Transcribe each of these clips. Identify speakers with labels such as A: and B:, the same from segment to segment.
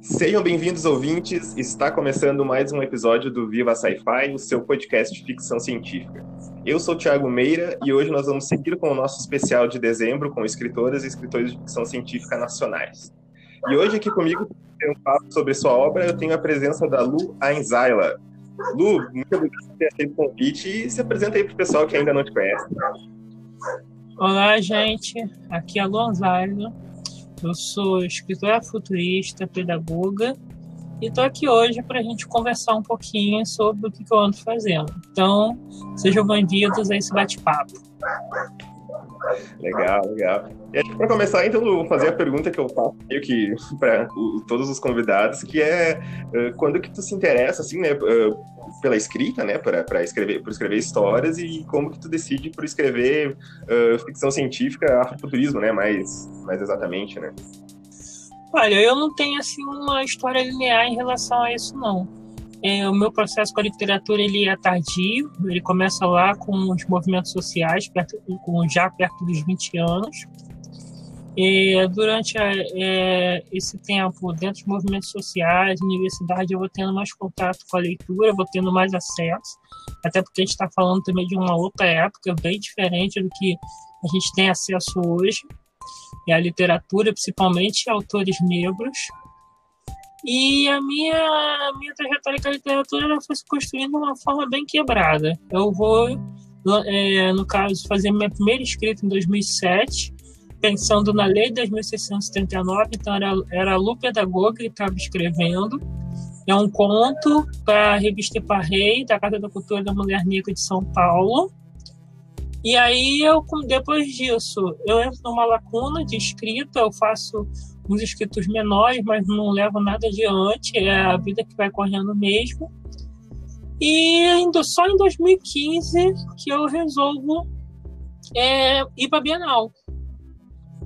A: Sejam bem-vindos, ouvintes. Está começando mais um episódio do Viva Sci-Fi, o seu podcast de ficção científica. Eu sou Thiago Meira e hoje nós vamos seguir com o nosso especial de dezembro com escritoras e escritores de ficção científica nacionais. E hoje aqui comigo, para um papo sobre sua obra, eu tenho a presença da Lu Ainzaila. Lu, muito obrigado por ter aceito o convite e se apresenta aí para o pessoal que ainda não te conhece.
B: Olá, gente. Aqui é Ainzaila. Eu sou escritora futurista, pedagoga e estou aqui hoje para a gente conversar um pouquinho sobre o que, eu ando fazendo. Então, sejam bem-vindos a esse bate-papo.
A: Legal, legal. E para começar, então, eu vou fazer a pergunta que eu faço meio que para todos os convidados, que é uh, quando que tu se interessa, assim, né, uh, pela escrita, né, para escrever, por escrever histórias e como que tu decide por escrever uh, ficção científica, afrofuturismo, né, mais, mais exatamente, né?
B: Olha, eu não tenho assim uma história linear em relação a isso não. É, o meu processo com a literatura ele é tardio, ele começa lá com os movimentos sociais, perto, com, já perto dos 20 anos. E durante a, é, esse tempo, dentro dos movimentos sociais, universidade, eu vou tendo mais contato com a leitura, vou tendo mais acesso, até porque a gente está falando também de uma outra época, bem diferente do que a gente tem acesso hoje e a literatura, principalmente autores negros. E a minha, a minha trajetória com a literatura ela foi se construindo de uma forma bem quebrada. Eu vou, é, no caso, fazer minha primeira escrita em 2007, pensando na Lei de 2639, então era, era a Lu Pedagoga que estava escrevendo. É um conto para a revista Parrei, da Casa da Cultura da Mulher Negra de São Paulo. E aí, eu, depois disso, eu entro numa lacuna de escrita, eu faço uns escritos menores, mas não levo nada adiante, é a vida que vai correndo mesmo. E só em 2015 que eu resolvo é, ir para Bienal.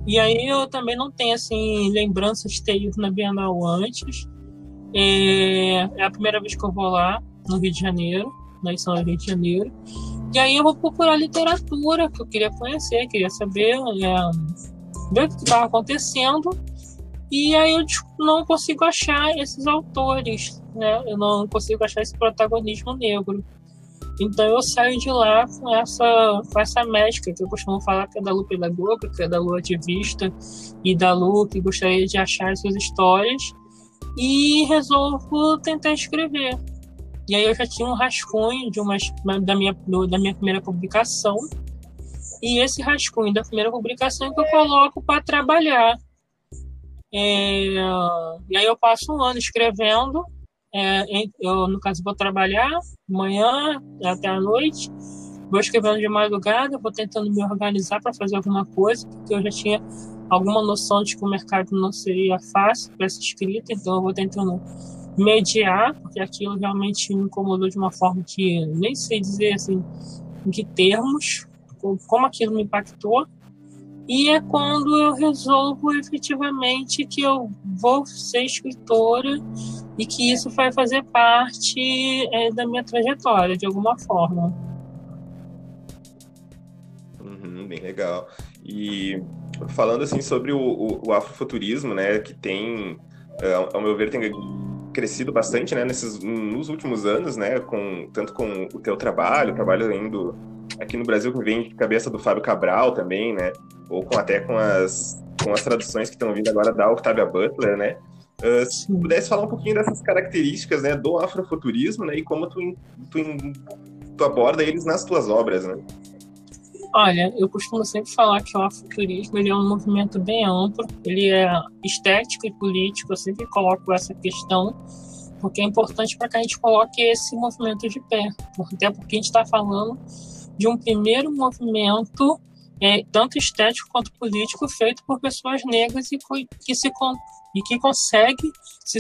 B: E aí eu também não tenho assim lembranças ter ido na Bienal antes. É, é a primeira vez que eu vou lá no Rio de Janeiro, na do Rio de Janeiro. E aí eu vou procurar literatura que eu queria conhecer, queria saber, é, ver o que estava acontecendo. E aí eu não consigo achar esses autores, né? Eu não consigo achar esse protagonismo negro. Então eu saio de lá com essa, com essa médica que eu costumo falar que é da Lu Pedagoga, que é da Lu Ativista e da Lu que gostaria de achar essas histórias e resolvo tentar escrever. E aí eu já tinha um rascunho de uma, da, minha, da minha primeira publicação. E esse rascunho da primeira publicação é que eu coloco para trabalhar. É, e aí eu passo um ano escrevendo. É, eu, no caso, vou trabalhar manhã até a noite. Vou escrevendo de madrugada, vou tentando me organizar para fazer alguma coisa, porque eu já tinha alguma noção de que o mercado não seria fácil para essa escrita, então eu vou tentando mediar, porque aquilo realmente me incomodou de uma forma que nem sei dizer assim em que termos, como aquilo me impactou. E é quando eu resolvo efetivamente que eu vou ser escritora e que isso vai fazer parte é, da minha trajetória, de alguma forma.
A: Uhum, bem legal. E falando assim sobre o, o, o afrofuturismo, né, que tem, é, ao meu ver, tem crescido bastante, né, nesses, nos últimos anos, né, com, tanto com o teu trabalho, o trabalho indo aqui no Brasil que vem de cabeça do Fábio Cabral também, né, ou com, até com as, com as traduções que estão vindo agora da Octavia Butler, né, uh, se pudesse falar um pouquinho dessas características, né, do afrofuturismo, né, e como tu, tu, tu aborda eles nas tuas obras, né.
B: Olha, eu costumo sempre falar que o afrofuturismo ele é um movimento bem amplo, ele é estético e político, eu sempre coloco essa questão, porque é importante para que a gente coloque esse movimento de pé, até porque a gente está falando de um primeiro movimento, é, tanto estético quanto político, feito por pessoas negras e que, se, e que consegue se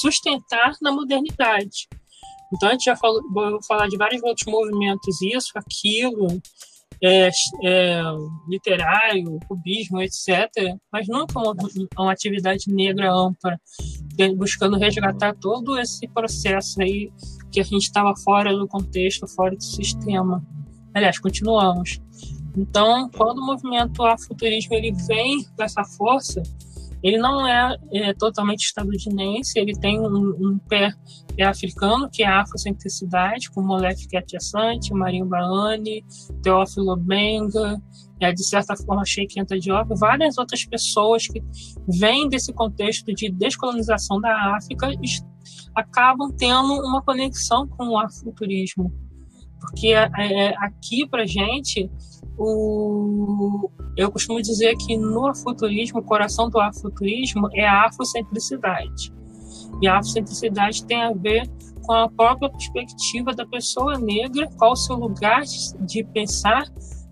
B: sustentar na modernidade. Então a gente já falou, vou falar de vários outros movimentos, isso, aquilo, é, é, literário, cubismo, etc., mas nunca uma, uma atividade negra ampla, buscando resgatar todo esse processo aí que a gente estava fora do contexto, fora do sistema. Aliás, continuamos. Então, quando o movimento afrofuturismo ele vem com essa força, ele não é, é totalmente estadunidense, ele tem um, um pé é africano, que é a afrocentricidade, como Olef Ketiassante, Marinho Baane, Teófilo Benga, é, de certa forma Sheikh Anta Diop, várias outras pessoas que vêm desse contexto de descolonização da África acabam tendo uma conexão com o afrofuturismo. Porque é, é aqui para gente o, eu costumo dizer que no afuturismo, o coração do afuturismo é a afrocentricidade. E a afrocentricidade tem a ver com a própria perspectiva da pessoa negra, qual o seu lugar de, pensar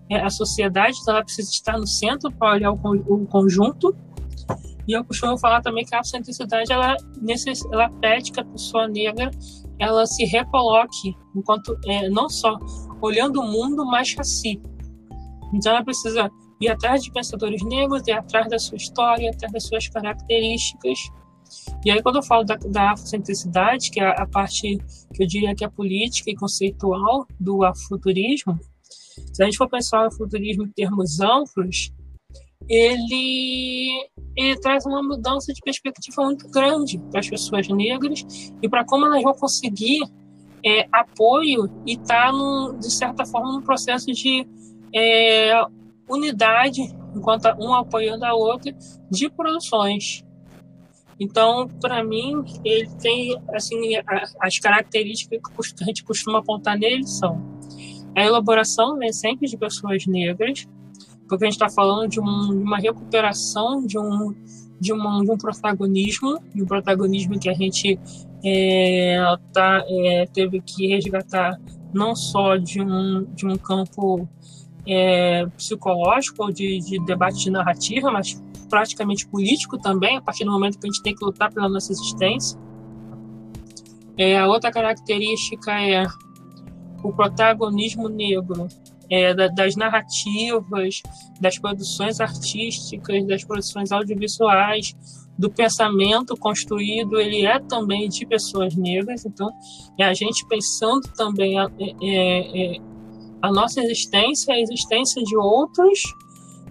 B: é, a sociedade, então ela precisa estar no centro para olhar o, conjunto. E eu costumo falar também que a afrocentricidade ela, ela pede que a pessoa negra ela se recoloque enquanto é, não só olhando o mundo, mas a si. Então ela precisa ir atrás de pensadores negros, ir atrás da sua história, atrás das suas características. E aí, quando eu falo da, da afrocentricidade, que é a parte que eu diria que é política e conceitual do afrofuturismo, se a gente for pensar o afrofuturismo em termos amplos, ele, ele traz uma mudança de perspectiva muito grande para as pessoas negras e para como elas vão conseguir é, apoio e estar, tá de certa forma, num processo de é, unidade, enquanto um apoiando a outra, de produções. Então, para mim, ele tem assim as características que a gente costuma apontar nele são a elaboração né, sempre de pessoas negras, porque a gente está falando de, um, de, uma recuperação de um, de, uma, de um protagonismo, de um protagonismo que a gente é, tá, é, teve que resgatar não só de um, de um campo é, psicológico ou de, de debate de narrativa, mas praticamente político também, a partir do momento que a gente tem que lutar pela nossa existência. É, a outra característica é o protagonismo negro é, da, das narrativas, das produções artísticas, das produções audiovisuais, do pensamento construído, ele é também de pessoas negras. Então, é a gente pensando também é, é, é a nossa existência, a existência de outros,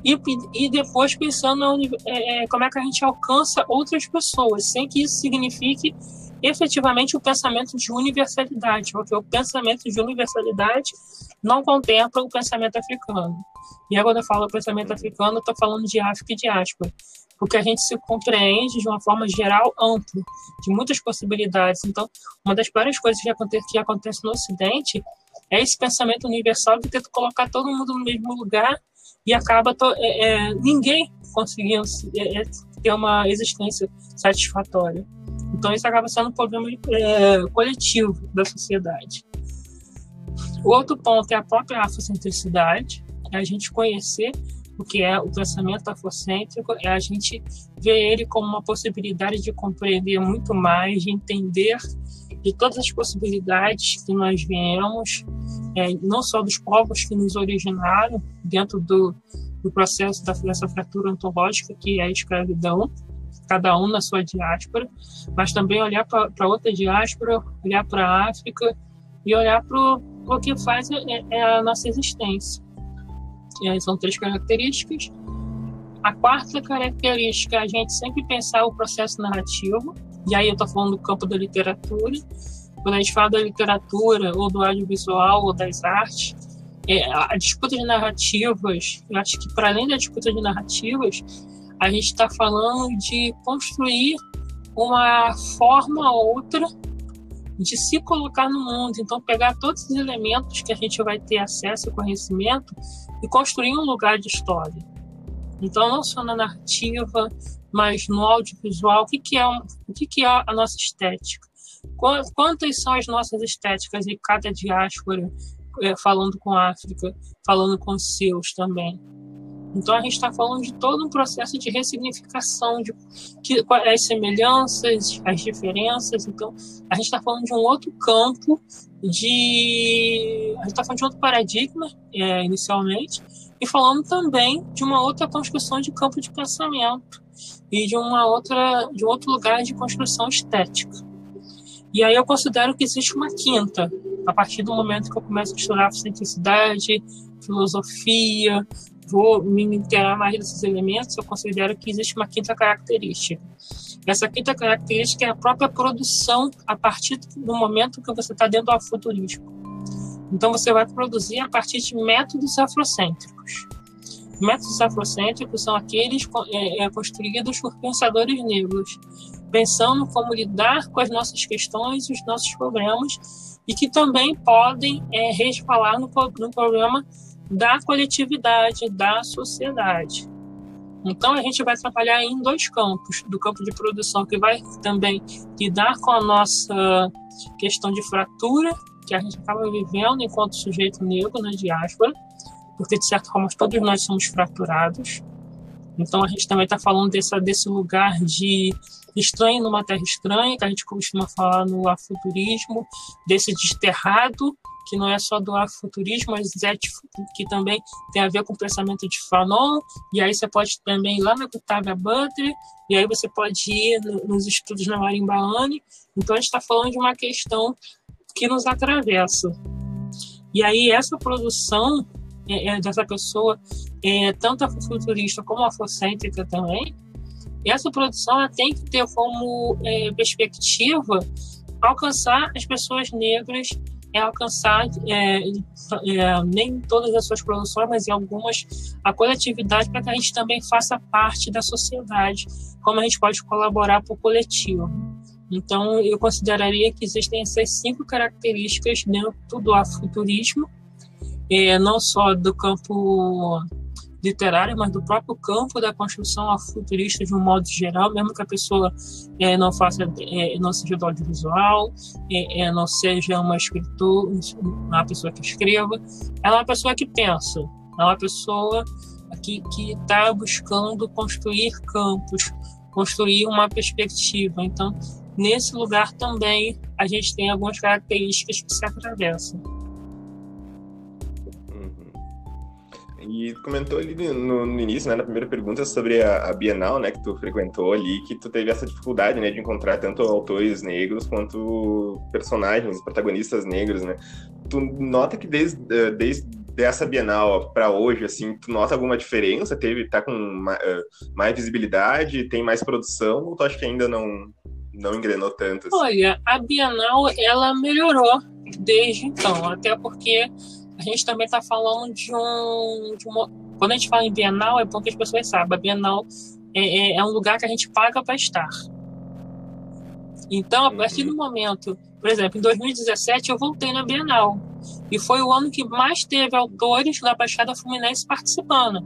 B: e, e depois pensando é, é, como é que a gente alcança outras pessoas, sem que isso signifique efetivamente o pensamento de universalidade, porque o pensamento de universalidade não contempla o pensamento africano. E quando eu falo pensamento africano, eu estou falando de África e diáspora, porque a gente se compreende de uma forma geral ampla, de muitas possibilidades. Então, uma das várias coisas que acontece, que acontece no Ocidente é esse pensamento universal de tenta colocar todo mundo no mesmo lugar e acaba é, é, ninguém conseguindo é, é, ter uma existência satisfatória. Então isso acaba sendo um problema é, coletivo da sociedade. O outro ponto é a própria afrocentricidade, é a gente conhecer o que é o pensamento afrocêntrico, é a gente ver ele como uma possibilidade de compreender muito mais, de entender de todas as possibilidades que nós viemos, é, não só dos povos que nos originaram dentro do, do processo da, dessa fratura ontológica que é a escravidão, cada um na sua diáspora, mas também olhar para outra diáspora, olhar para a África e olhar para o que faz é, é, a nossa existência. Aí são três características. A quarta característica é a gente sempre pensar o processo narrativo, e aí eu estou falando do campo da literatura. Quando a gente fala da literatura, ou do audiovisual, ou das artes, é, a disputa de narrativas, eu acho que para além da disputa de narrativas, a gente está falando de construir uma forma ou outra de se colocar no mundo. Então, pegar todos os elementos que a gente vai ter acesso e conhecimento e construir um lugar de história. Então, não só na narrativa, mas no audiovisual, o que, que, é, o que, que é a nossa estética? Quantas são as nossas estéticas em cada diáspora, é, falando com a África, falando com os seus também? Então a gente está falando de todo um processo de ressignificação, de que, as semelhanças, as diferenças. Então a gente está falando de um outro campo, de a gente está falando de outro paradigma é, inicialmente e falando também de uma outra construção de campo de pensamento e de uma outra de outro lugar de construção estética. E aí eu considero que existe uma quinta, a partir do momento que eu começo a estudar a autenticidade, filosofia, vou me inteirar mais desses elementos, eu considero que existe uma quinta característica. Essa quinta característica é a própria produção a partir do momento que você está dentro do afrofuturismo. Então, você vai produzir a partir de métodos afrocêntricos. Métodos afrocêntricos são aqueles é, é, construídos por pensadores negros, pensando como lidar com as nossas questões, os nossos problemas, e que também podem é, resvalar no, no problema da coletividade, da sociedade. Então a gente vai trabalhar em dois campos, do campo de produção que vai também lidar com a nossa questão de fratura que a gente acaba vivendo enquanto sujeito negro na diáspora, porque de certa forma todos nós somos fraturados. Então a gente também está falando desse, lugar de estranho numa terra estranha, que a gente costuma falar no afuturismo, desse desterrado que não é só do afrofuturismo, mas é que também tem a ver com o pensamento de Fanon, e aí você pode também ir lá na Octavia Butler, e aí você pode ir nos estudos na Marimbaane. Então a gente está falando de uma questão que nos atravessa. E aí essa produção é, é, dessa pessoa, é, tanto afrofuturista como afrocêntrica também, essa produção tem que ter como é, perspectiva alcançar as pessoas negras é alcançar é, é, nem todas as suas produções, mas em algumas a coletividade para que a gente também faça parte da sociedade, como a gente pode colaborar para o coletivo. Então, eu consideraria que existem essas cinco características dentro do afrofuturismo, é, não só do campo literária, mas do próprio campo da construção futurista de um modo geral, mesmo que a pessoa é, não faça, é, não seja do audiovisual, é, é não seja uma escritora, uma pessoa que escreva, ela é uma pessoa que pensa, é uma pessoa que está buscando construir campos, construir uma perspectiva. Então, nesse lugar também a gente tem algumas características que se atravessam.
A: E tu comentou ali no, no, início, né, na primeira pergunta, sobre a, a, Bienal, né, que tu frequentou ali, que tu teve essa dificuldade, né, de encontrar tanto autores negros quanto personagens, protagonistas negros, né. Tu nota que desde, eh, desde essa Bienal para hoje, assim, tu nota alguma diferença? Teve, tá com eh, mais visibilidade, tem mais produção, ou tu acha que ainda não, não engrenou tanto?
B: Assim? Olha, a Bienal, ela melhorou desde então, até porque a gente também está falando de um, de uma. Quando a gente fala em Bienal, é porque as pessoas sabem. A Bienal é, é, é um lugar que a gente paga para estar. Então, a partir do momento, por exemplo, em 2017 eu voltei na Bienal e foi o ano que mais teve autores da Baixada Fluminense participando.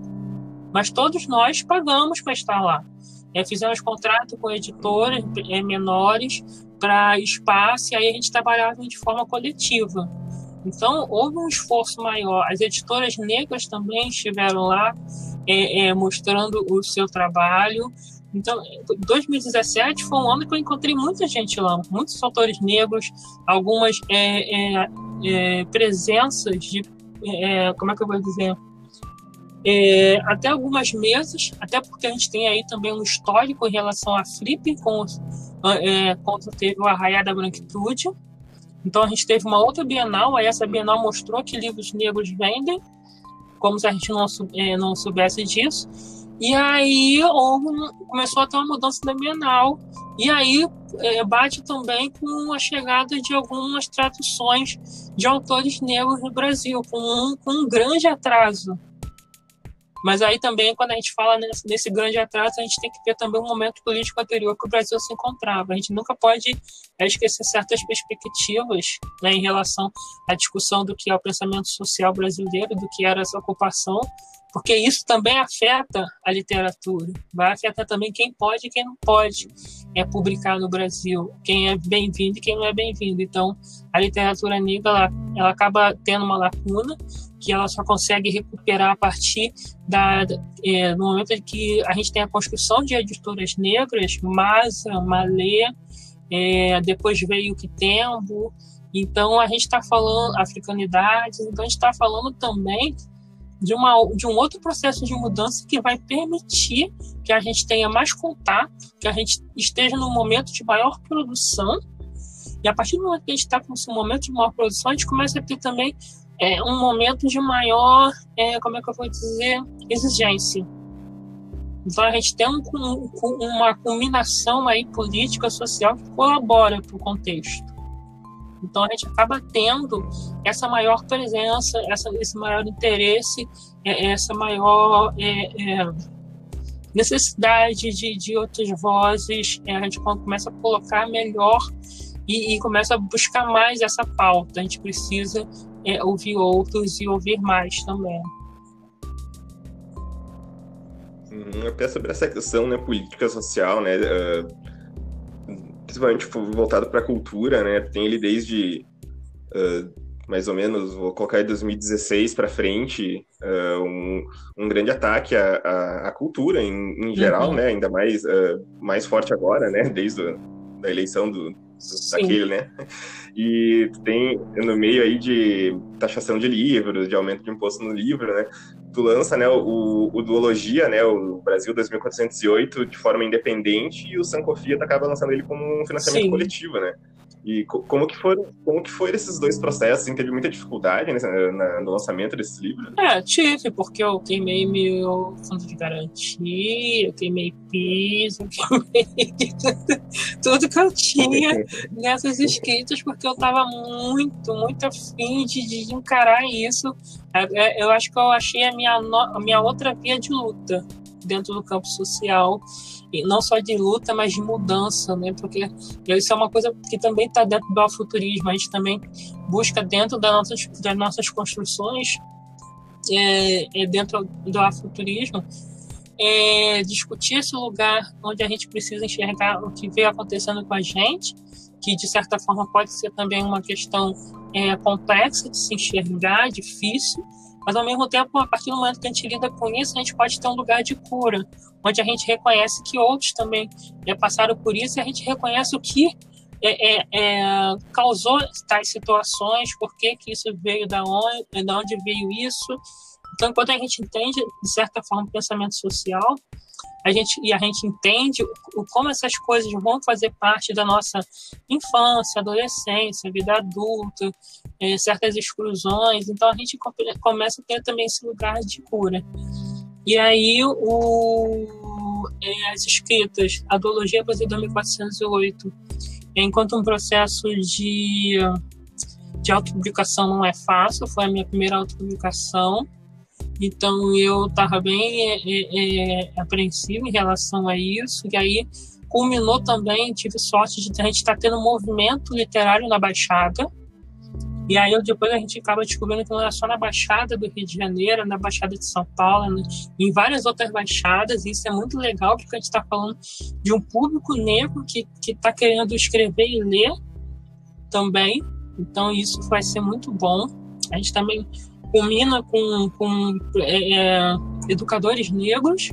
B: Mas todos nós pagamos para estar lá. É, fizemos contrato com editoras é, menores para espaço e aí a gente trabalhava de forma coletiva. Então, houve um esforço maior. As editoras negras também estiveram lá é, é, mostrando o seu trabalho. Então, 2017 foi um ano que eu encontrei muita gente lá, muitos autores negros, algumas é, é, presenças de. Como é que eu vou dizer? Até algumas mesas, até porque a gente tem aí também um histórico em relação à Flip, com, quando teve o Arraiá da Branquitude. Então a gente teve uma outra Bienal, aí essa Bienal mostrou que livros negros vendem, como se a gente não, é, não soubesse disso. E aí houve, começou a ter uma mudança da Bienal, e aí é, bate também com a chegada de algumas traduções de autores negros no Brasil, com um, com um grande atraso. Mas aí também, quando a gente fala nesse, nesse, grande atraso, a gente tem que ver também o momento político anterior que o Brasil se encontrava. A gente nunca pode é, esquecer certas perspectivas né, em relação à discussão do que é o pensamento social brasileiro, do que era essa ocupação, porque isso também afeta a literatura. Vai afetar também quem pode e quem não pode é, publicar no Brasil, quem é bem-vindo e quem não é bem-vindo. Então, a literatura negra ela, ela acaba tendo uma lacuna que ela só consegue recuperar a partir da, é, no momento em que a gente tem a construção de editoras negras, Masa, Malê, é, depois veio o Kitembo, então a gente está falando africanidades, então a gente está falando também de, uma, de um outro processo de mudança que vai permitir que a gente tenha mais contato, que a gente esteja num momento de maior produção, e a partir do momento que a gente está com esse momento de maior produção, a gente começa a ter também é um momento de maior, é, como é que eu vou dizer, exigência. Então a gente tem um, um, uma combinação aí política, social que colabora para o contexto. Então a gente acaba tendo essa maior presença, essa, esse maior interesse, é, essa maior é, é, necessidade de, de outras vozes. É, a gente começa a colocar melhor e, e, começa a buscar mais essa pauta. A gente precisa é, ouvir outros e ouvir mais também.
A: Uhum, até sobre essa questão né, política social, né, uh, principalmente voltado para a cultura, né, tem ele desde uh, mais ou menos, vou colocar em 2016 para frente, uh, um, um, grande ataque à, à, à cultura em, em geral, uhum. né, ainda mais, mais forte agora, né, desde a eleição do, daquele, né? E tem no meio aí de taxação de livros, de aumento de imposto no livro, né? Tu lança, né, o, o Duologia, né, o Brasil 2408 de forma independente e o Sankofia acaba lançando ele como um financiamento Sim. coletivo, né? E como que foram, como que foram esses dois processos? Assim, teve muita dificuldade no lançamento desse livro?
B: É, tive, porque eu queimei meu fundo de garantia, eu queimei piso, eu queimei tudo que eu tinha nessas escritas, porque eu estava muito, muito afim de, de encarar isso. É, é, eu acho que eu achei a minha, a minha outra via de luta dentro do campo social e não só de luta, mas de mudança, né? Porque isso é uma coisa que também está dentro do afuturismo. A gente também busca dentro das nossas, das nossas construções, é, é dentro do afuturismo, é, discutir esse lugar onde a gente precisa enxergar o que veio acontecendo com a gente, que de certa forma pode ser também uma questão é, complexa de se enxergar, difícil, mas ao mesmo tempo, a partir do momento que a gente lida com isso, a gente pode ter um lugar de cura, onde a gente reconhece que outros também é, passaram por isso e a gente reconhece o que é, é, é, causou tais situações, por que, que isso veio da onde, da onde veio isso. Então, quando a gente entende, de certa forma, o pensamento social, a gente, e a gente entende o, como essas coisas vão fazer parte da nossa infância, adolescência, vida adulta, é, certas exclusões. Então a gente começa a ter também esse lugar de cura. E aí o, é, as escritas, a Duologia Brasileira 2408, enquanto um processo de, de autopublicação não é fácil, foi a minha primeira autopublicação, então eu estava bem é, é, é, apreensivo em relação a isso. E aí culminou também, tive sorte de a gente estar tá tendo um movimento literário na Baixada. E aí depois a gente acaba descobrindo que não era só na Baixada do Rio de Janeiro, na Baixada de São Paulo, né? em várias outras baixadas. E isso é muito legal, porque a gente está falando de um público negro que está querendo escrever e ler também. Então isso vai ser muito bom. A gente também combina com, com é, é, educadores negros,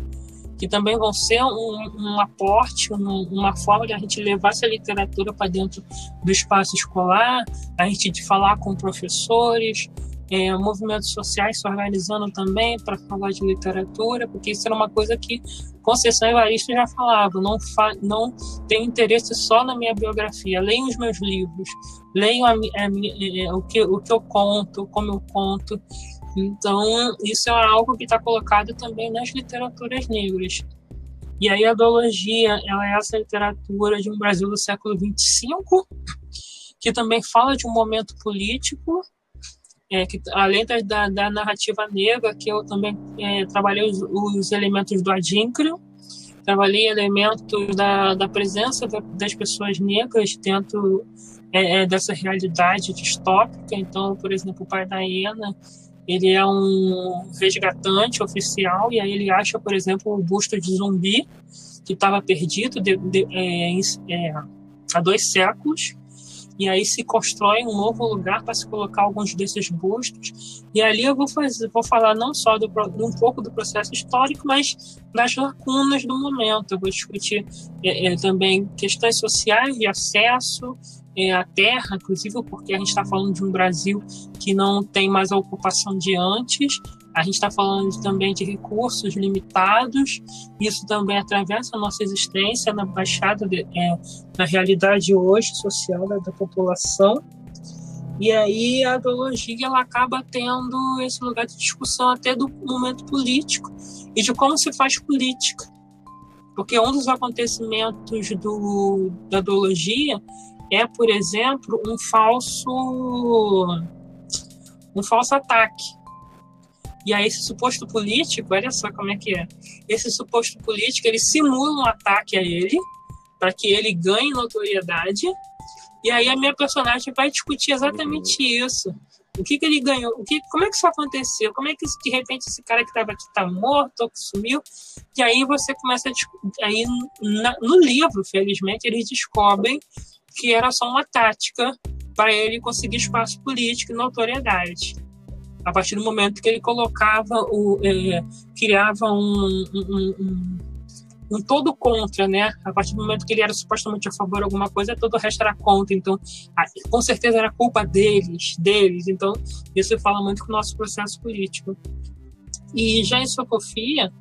B: que também vão ser um, um aporte, um, uma forma de a gente levar essa literatura para dentro do espaço escolar, a gente de falar com professores, é, movimentos sociais se organizando também para falar de literatura, porque isso era uma coisa que Conceição Evaristo já falava, não, fa não tem interesse só na minha biografia, leiam os meus livros, leiam a, a, a, é, o, que, o que eu conto, como eu conto. Então, isso é algo que está colocado também nas literaturas negras. E aí a ideologia, ela é essa literatura de um Brasil do século 25, que também fala de um momento político, é, que, além da, da, narrativa negra, que eu também é, trabalhei os, os, elementos do adinkra, trabalhei elementos da, da presença da, das pessoas negras dentro é, é, dessa realidade distópica. Então, por exemplo, o pai da Iena, ele é um resgatante oficial e aí ele acha, por exemplo, o busto de zumbi que estava perdido de, de, é, é, há dois séculos e aí se constrói um novo lugar para se colocar alguns desses bustos. E ali eu vou fazer, vou falar não só do, um pouco do processo histórico, mas das lacunas do momento. Eu vou discutir é, é, também questões sociais de acesso é, terra, inclusive porque a gente está falando de um Brasil que não tem mais a ocupação de antes, a gente está falando também de recursos limitados, isso também atravessa a nossa existência na baixada, de, é, na realidade hoje social da, da população. E aí a teologia ela acaba tendo esse lugar de discussão até do momento político e de como se faz política. Porque um dos acontecimentos do, da teologia é, por exemplo, um falso um falso ataque. E aí esse suposto político, olha só como é que é. Esse suposto político, ele simula um ataque a ele para que ele ganhe notoriedade e aí a minha personagem vai discutir exatamente isso. O que, que ele ganhou? O que, como é que isso aconteceu? Como é que de repente esse cara que estava aqui está morto ou que sumiu? E aí você começa a aí na, no livro, felizmente, eles descobrem que era só uma tática para ele conseguir espaço político e notoriedade. A partir do momento que ele colocava o é, criava um, um, um um todo contra, né? A partir do momento que ele era supostamente a favor de alguma coisa, todo o resto era contra. Então, com certeza era culpa deles, deles. Então, isso fala muito com o nosso processo político. E já em Socofia,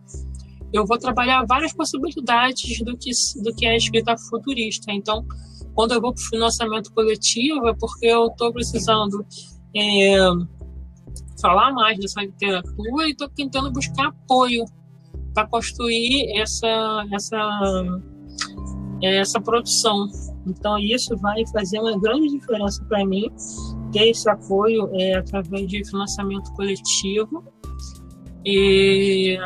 B: eu vou trabalhar várias possibilidades do que, do que é escrita futurista. Então, quando eu vou para o financiamento coletivo, é porque eu estou precisando é, falar mais dessa literatura e estou tentando buscar apoio para construir essa, essa, essa produção. Então, isso vai fazer uma grande diferença para mim, ter esse apoio é, através de financiamento coletivo. E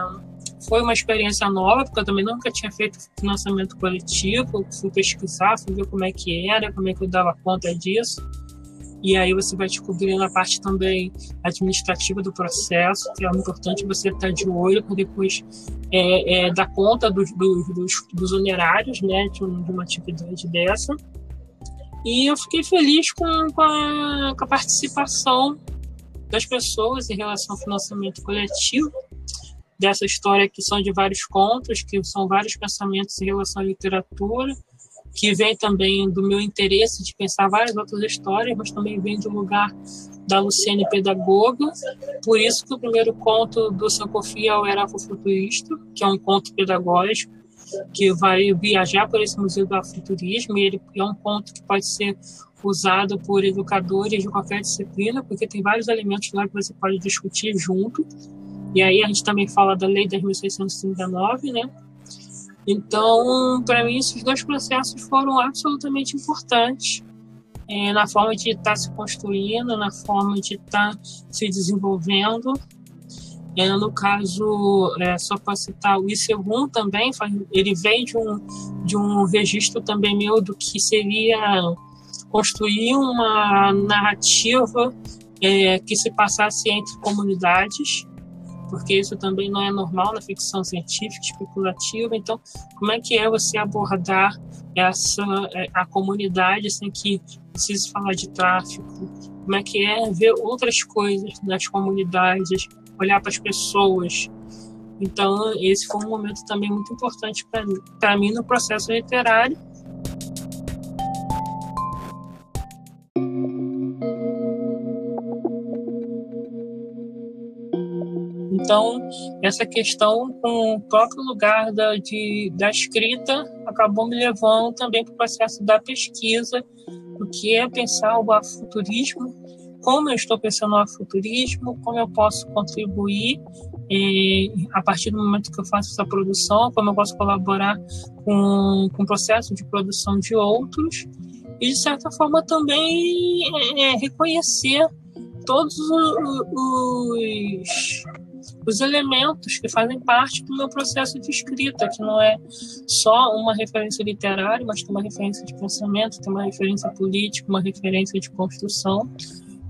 B: foi uma experiência nova, porque eu também nunca tinha feito financiamento coletivo. Fui pesquisar, fui ver como é que era, como é que eu dava conta disso. E aí você vai descobrindo a parte também administrativa do processo, que é importante você estar de olho para depois é, é, dar conta dos, dos, dos, dos onerários né, de, uma atividade dessa. E eu fiquei feliz com, com, a, com a participação das pessoas em relação ao financiamento coletivo dessa história que são de vários contos, que são vários pensamentos em relação à literatura, que vem também do meu interesse de pensar várias outras histórias, mas também vem do lugar da Luciane Pedagoga. Por isso que o primeiro conto do Sankofia o Era Afrofuturista, que é um conto pedagógico, que vai viajar por esse Museu do Afrofuturismo, e ele é um conto que pode ser usado por educadores de qualquer disciplina, porque tem vários elementos lá que você pode discutir junto. E aí a gente também fala da Lei 10.639, né? Então, para mim, esses dois processos foram absolutamente importantes é, na forma de estar tá se construindo, na forma de estar tá se desenvolvendo. É, no caso, é, só para citar o I2 também, ele vem de um, de um registro também meu do que seria construir uma narrativa é, que se passasse entre comunidades porque isso também não é normal na ficção científica especulativa. Então, como é que é você abordar essa é, a comunidade sem que precise falar de tráfico? Como é que é ver outras coisas nas comunidades, olhar para as pessoas? Então, esse foi um momento também muito importante para mim no processo literário Então, essa questão com o próprio lugar da, de, da escrita acabou me levando também para o processo da pesquisa, o que é pensar o afuturismo, como eu estou pensando o afuturismo, como eu posso contribuir eh, a partir do momento que eu faço essa produção, como eu posso colaborar com, com o processo de produção de outros, e de certa forma também é, reconhecer todos os, os elementos que fazem parte do meu processo de escrita, que não é só uma referência literária, mas tem uma referência de pensamento, tem uma referência política, uma referência de construção.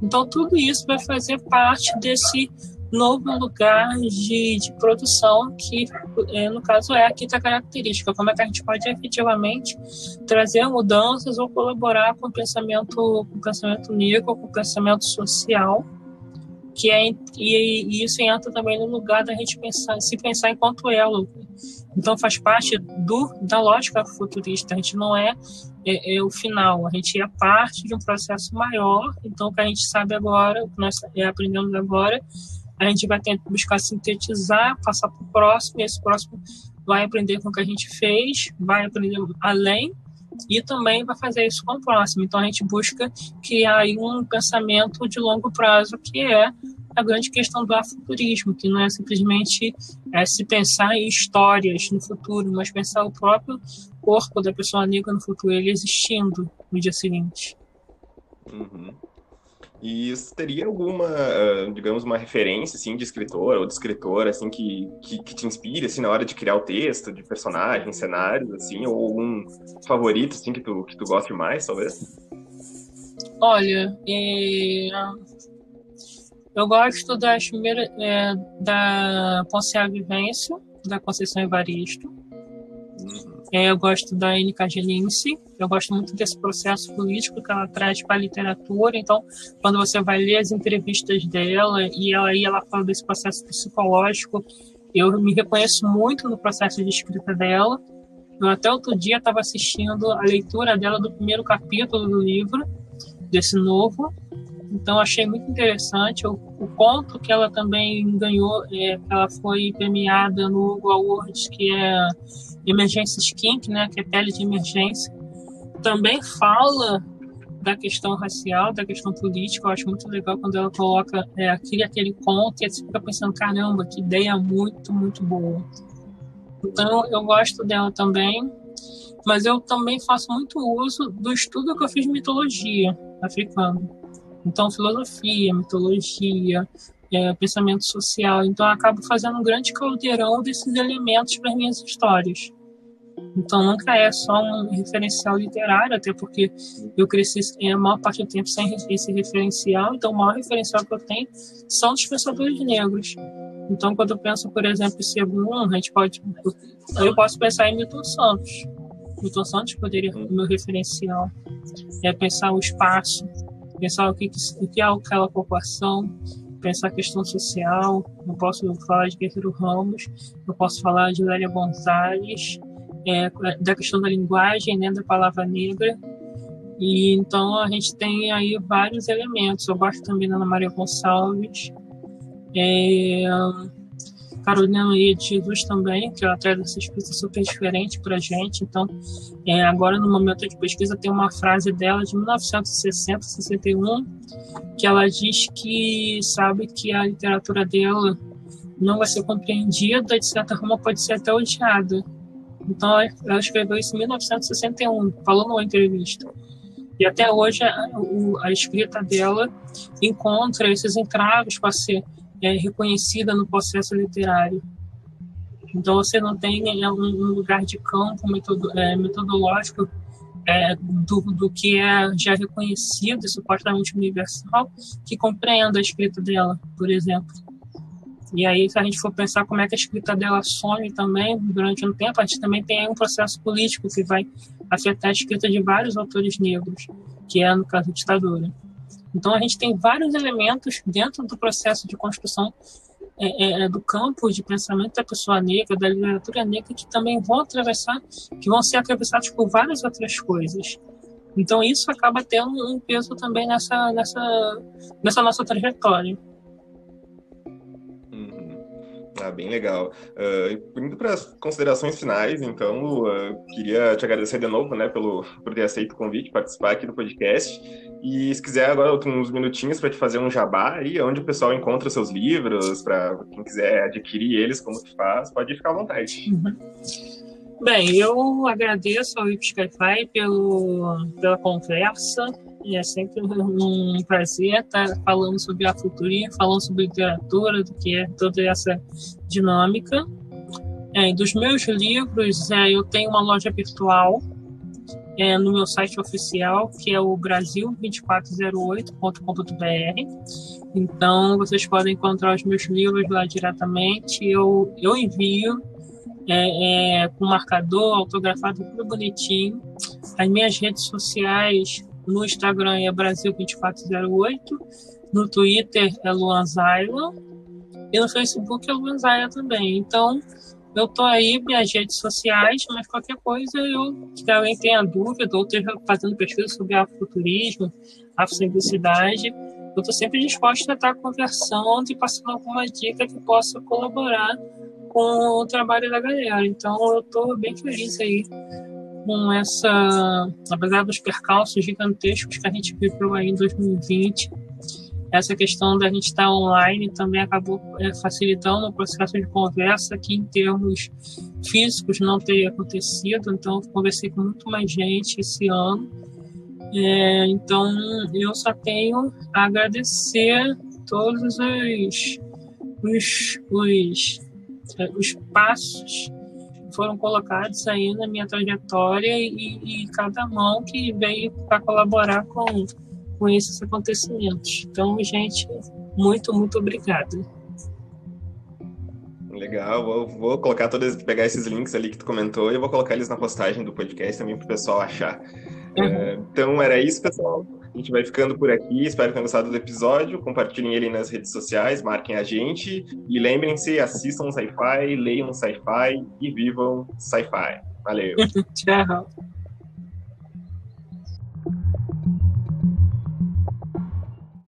B: Então, tudo isso vai fazer parte desse novo lugar de, de produção que, é, no caso, é a quinta característica. Como é que a gente pode efetivamente trazer mudanças ou colaborar com o pensamento, com o pensamento negro, com o pensamento social que é e, e, isso entra também no lugar da gente pensar, se pensar enquanto elo. Então faz parte do da lógica futurista. A gente não é, é, é, o final, a gente é parte de um processo maior. Então o que a gente sabe agora, o que nós é, aprendemos agora, a gente vai tentar buscar sintetizar, passar para o próximo, e esse próximo vai aprender com o que a gente fez, vai aprender além e também vai fazer isso com o próximo. Então a gente busca criar um pensamento de longo prazo que é a grande questão do afuturismo, que não é simplesmente é, se pensar em histórias no futuro, mas pensar o próprio corpo da pessoa negra no futuro, ele existindo no dia seguinte.
A: Uhum. E teria alguma, ah, digamos, uma referência, assim, de escritor ou de escritora, assim, que, que, que, te inspire, assim, na hora de criar o texto, de personagens, cenários, assim, ou algum favorito, assim, que tu, que tu goste mais, talvez?
B: Olha, é... eu gosto das primeiras, é, da Vivência, da Conceição Evaristo. Uhum. É, eu gosto da Anne Cagelince, eu gosto muito desse processo político que ela traz para a literatura. Então, quando você vai ler as entrevistas dela e aí ela fala desse processo psicológico, eu me reconheço muito no processo de escrita dela. Eu até outro dia estava assistindo a leitura dela do primeiro capítulo do livro, desse novo. Então, achei muito interessante o, o conto que ela também ganhou, é, ela foi premiada no Hugo Awards, que é Emergência Skink, né, que é pele de emergência, também fala da questão racial, da questão política. Eu acho muito legal quando ela coloca é, aquele, aquele conto e você fica pensando, caramba, que ideia muito, muito boa. Então, eu gosto dela também, mas eu também faço muito uso do estudo que eu fiz de mitologia africana. Então, filosofia, mitologia, é, pensamento social. Então, eu acabo fazendo um grande caldeirão desses elementos para as minhas histórias. Então nunca é só um referencial literário, até porque eu cresci a maior parte do tempo sem esse referencial, então o maior referencial que eu tenho são os pensadores negros. Então quando eu penso, por exemplo, em Segundo, a gente pode, eu posso pensar em Milton Santos. Milton Santos poderia ser o meu referencial. É pensar o espaço, pensar o que, o que é aquela população, pensar a questão social. Eu posso falar de Guerreiro Ramos, eu posso falar de Lélia Gonzalez, é, da questão da linguagem, né, da palavra negra. E então a gente tem aí vários elementos. Eu gosto também da Ana Maria Gonçalves, é, Carolina Maria de Jesus também, que ela traz essa escrita super diferente para a gente. Então, é, agora no momento de pesquisa tem uma frase dela de 1960, 61, que ela diz que sabe que a literatura dela não vai ser compreendida, de certa forma pode ser até odiada. Então ela escreveu isso em 1961, falou numa entrevista. E até hoje a, a escrita dela encontra esses entraves para ser é, reconhecida no processo literário. Então você não tem é, um, lugar de campo é, metodológico é, do, do, que é já reconhecido e supostamente universal que compreenda a escrita dela, por exemplo. E aí, se a gente for pensar como é que a escrita dela some também durante um tempo, a gente também tem um processo político que vai afetar a escrita de vários autores negros, que é, no caso, a ditadura. Então, a gente tem vários elementos dentro do processo de construção é, é, é, do campo de pensamento da pessoa negra, da literatura negra, que também vão atravessar, que vão ser atravessados por várias outras coisas. Então, isso acaba tendo um peso também nessa, nessa, nessa nossa trajetória.
A: Ah, bem legal. Uh, indo para as considerações finais, então, queria te agradecer de novo, né, pelo, por ter aceito o convite, participar aqui do podcast. E se quiser agora uns minutinhos para te fazer um jabá aí, onde o pessoal encontra seus livros, para quem quiser adquirir eles, como tu faz, pode ficar à vontade.
B: Uhum. Bem, eu agradeço ao Ipskyfy pelo pela conversa. É sempre um prazer estar falando sobre a futuria, falando sobre literatura, do que é toda essa dinâmica. É, dos meus livros, é, eu tenho uma loja virtual é, no meu site oficial, que é o brasil2408.com.br. Então, vocês podem encontrar os meus livros lá diretamente. Eu, eu envio é, é, com marcador, autografado, tudo bonitinho. As minhas redes sociais no Instagram é Brasil2408, no Twitter é Luan Zaila e no Facebook é Luan Zaila também. Então, eu tô aí minhas redes sociais, mas qualquer coisa eu, se alguém tenha dúvida ou esteja fazendo pesquisa sobre afrofuturismo, afrosimplicidade, eu estou sempre disposto a estar conversando e passando alguma dica que possa colaborar com o trabalho da galera. Então eu estou bem feliz aí com essa, apesar dos percalços gigantescos que a gente viveu aí em 2020, essa questão da gente estar online também acabou é, facilitando o processo de conversa que em termos físicos não teria acontecido, então eu conversei com muito mais gente esse ano. É, então eu só tenho a agradecer todos os, os, os, é, os passos foram colocados aí na minha trajetória e, e cada mão que veio para colaborar com com esses acontecimentos. Então, gente, muito, muito obrigada.
A: Legal, vou, vou colocar todos, pegar esses links ali que tu comentou e eu vou colocar eles na postagem do podcast também para o pessoal achar. Uhum. É, então era isso, pessoal. Gente vai ficando por aqui. Espero que tenham gostado do episódio. Compartilhem ele nas redes sociais, marquem a gente. E lembrem-se, assistam sci-fi, leiam sci-fi e vivam sci-fi. Valeu.
B: Tchau.